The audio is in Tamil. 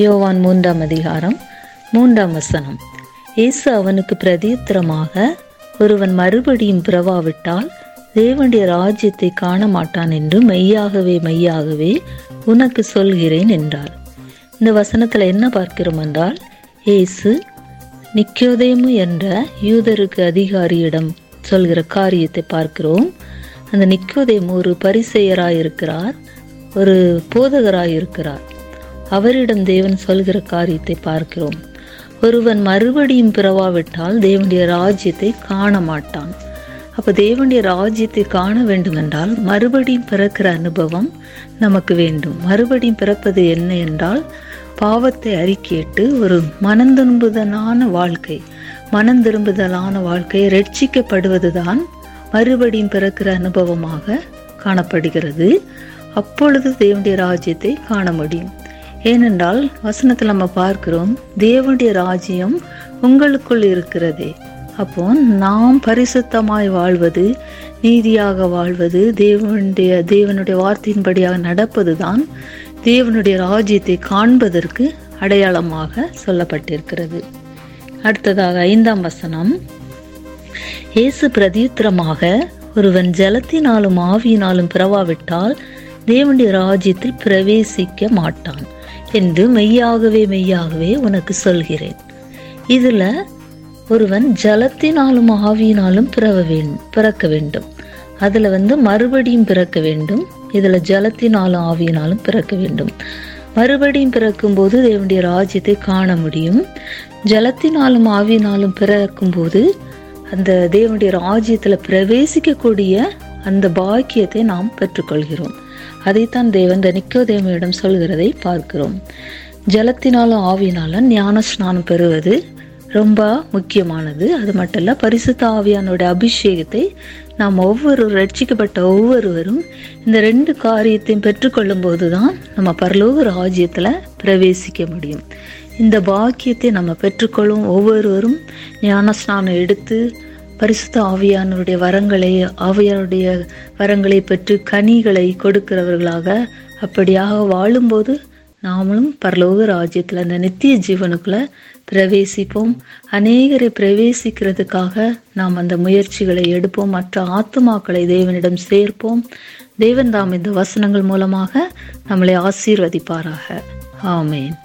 யோவான் மூன்றாம் அதிகாரம் மூன்றாம் வசனம். இயேசு அவனுக்கு பிரதியுத்தரமாக ஒருவன் மறுபடியும் பிறவாவிட்டால் தேவனுடைய ராஜ்யத்தை காண மாட்டான் என்று மெய்யாகவே மெய்யாகவே உனக்கு சொல்கிறேன் என்றார். இந்த வசனத்தில் என்ன பார்க்கிறோம் என்றால் இயேசு நிக்கோதேமு என்ற யூதருக்கு அதிகாரியிடம் சொல்கிற காரியத்தை பார்க்கிறோம். அந்த நிக்கோதேமு ஒரு பரிசெயராக இருக்கிறார் ஒரு போதகராக இருக்கிறார் அவரிடம் தேவன் சொல்கிற காரியத்தை பார்க்கிறோம். ஒருவன் மறுபடியும் பிறவாவிட்டால் தேவனுடைய ராஜ்யத்தை காண மாட்டான் அப்போ தேவனுடைய ராஜ்யத்தை காண வேண்டுமென்றால் மறுபடியும் பிறக்கிற அனுபவம் நமக்கு வேண்டும். மறுபடியும் பிறப்பது என்ன என்றால் பாவத்தை அறிக்கையிட்டு ஒரு மனந்திரும்புதலான வாழ்க்கை மனந்திரும்புதலான வாழ்க்கை ரட்சிக்கப்படுவதுதான் மறுபடியும் பிறக்கிற அனுபவமாக காணப்படுகிறது. அப்பொழுது தேவனுடைய ராஜ்யத்தை காண முடியும். ஏனென்றால் வசனத்தில் நம்ம பார்க்கிறோம் தேவனுடைய ராஜ்யம் உங்களுக்குள் இருக்கிறதே. அப்போ நாம் பரிசுத்தமாய் வாழ்வது நீதியாக வாழ்வது தேவனுடைய தேவனுடைய வார்த்தையின்படியாக நடப்பதுதான் தேவனுடைய ராஜ்யத்தை காண்பதற்கு அடையாளமாக சொல்லப்பட்டிருக்கிறது. அடுத்ததாக ஐந்தாம் வசனம். இயேசு பிரதியுத்திரமாக ஒருவன் ஜலத்தினாலும் ஆவியினாலும் பிறவாவிட்டால் தேவனுடைய ராஜ்யத்தில் பிரவேசிக்க மாட்டான். என்று மெய்யாகவே மெய்யாகவே உனக்கு சொல்கிறேன். இதுல ஒருவன் ஜலத்தினாலும் ஆவியினாலும் பிறவ வேண்டும் பிறக்க வேண்டும். அதுல வந்து மறுபடியும் பிறக்க வேண்டும். இதுல ஜலத்தினாலும் ஆவியினாலும் பிறக்க வேண்டும். மறுபடியும் பிறக்கும்போது தேவனுடைய ராஜ்யத்தை காண முடியும். ஜலத்தினாலும் ஆவியினாலும் பிறக்கும்போது அந்த தேவனுடைய ராஜ்யத்துல பிரவேசிக்கக்கூடிய அந்த பாக்கியத்தை நாம் பெற்றுக்கொள்கிறோம். அதைத்தான் தேவன் இந்த நிக்கோதேமியிடம் சொல்கிறதை பார்க்கிறோம். ஜலத்தினாலும் ஆவியினாலும் ஞான ஸ்நானம் பெறுவது ரொம்ப முக்கியமானது. அது மட்டும் இல்ல பரிசுத்த ஆவியானோட அபிஷேகத்தை நாம் ஒவ்வொரு ரட்சிக்கப்பட்ட ஒவ்வொருவரும் இந்த ரெண்டு காரியத்தையும் பெற்றுக்கொள்ளும் போதுதான் நம்ம பரலோக ராஜ்யத்தில் பிரவேசிக்க முடியும். இந்த பாக்கியத்தை நம்ம பெற்றுக்கொள்ளும் ஒவ்வொருவரும் ஞானஸ்நானம் எடுத்து பரிசுத்த ஆவியானவருடைய வரங்களை ஆவியாருடைய வரங்களை பெற்று கனிகளை கொடுக்கிறவர்களாக அப்படியாக வாழும்போது நாமளும் பரலோக ராஜ்யத்தில் அந்த நித்திய ஜீவனுக்குள்ள பிரவேசிப்போம். அநேகரை பிரவேசிக்கிறதுக்காக நாம் அந்த முயற்சிகளை எடுப்போம். மற்ற ஆத்துமாக்களை தேவனிடம் சேர்ப்போம். தேவன் தாம் இந்த வசனங்கள் மூலமாக நம்மளை ஆசீர்வதிப்பாராக. ஆமேன்.